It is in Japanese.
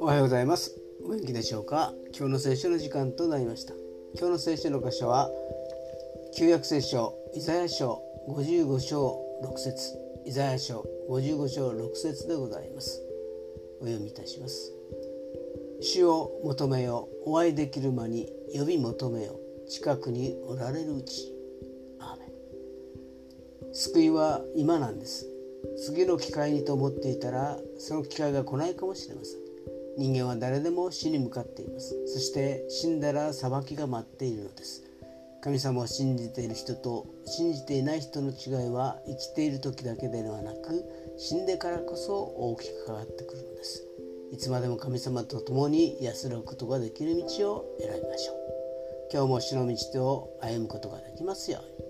おはようございます。お元気でしょうか？今日の聖書の時間となりました。今日の聖書の箇所は旧約聖書イザヤ書55章6節。イザヤ書55章6節でございます。お読みいたします。主を求めよお会いできる間に呼び求めよ近くにおられるうち。救いは今なんです。次の機会にと思っていたらその機会が来ないかもしれません。人間は誰でも死に向かっています。そして死んだら裁きが待っているのです。神様を信じている人と信じていない人の違いは生きている時だけではなく死んでからこそ大きく変わってくるのです。いつまでも神様と共に安らぐことができる道を選びましょう。今日も死の道を歩むことができますように。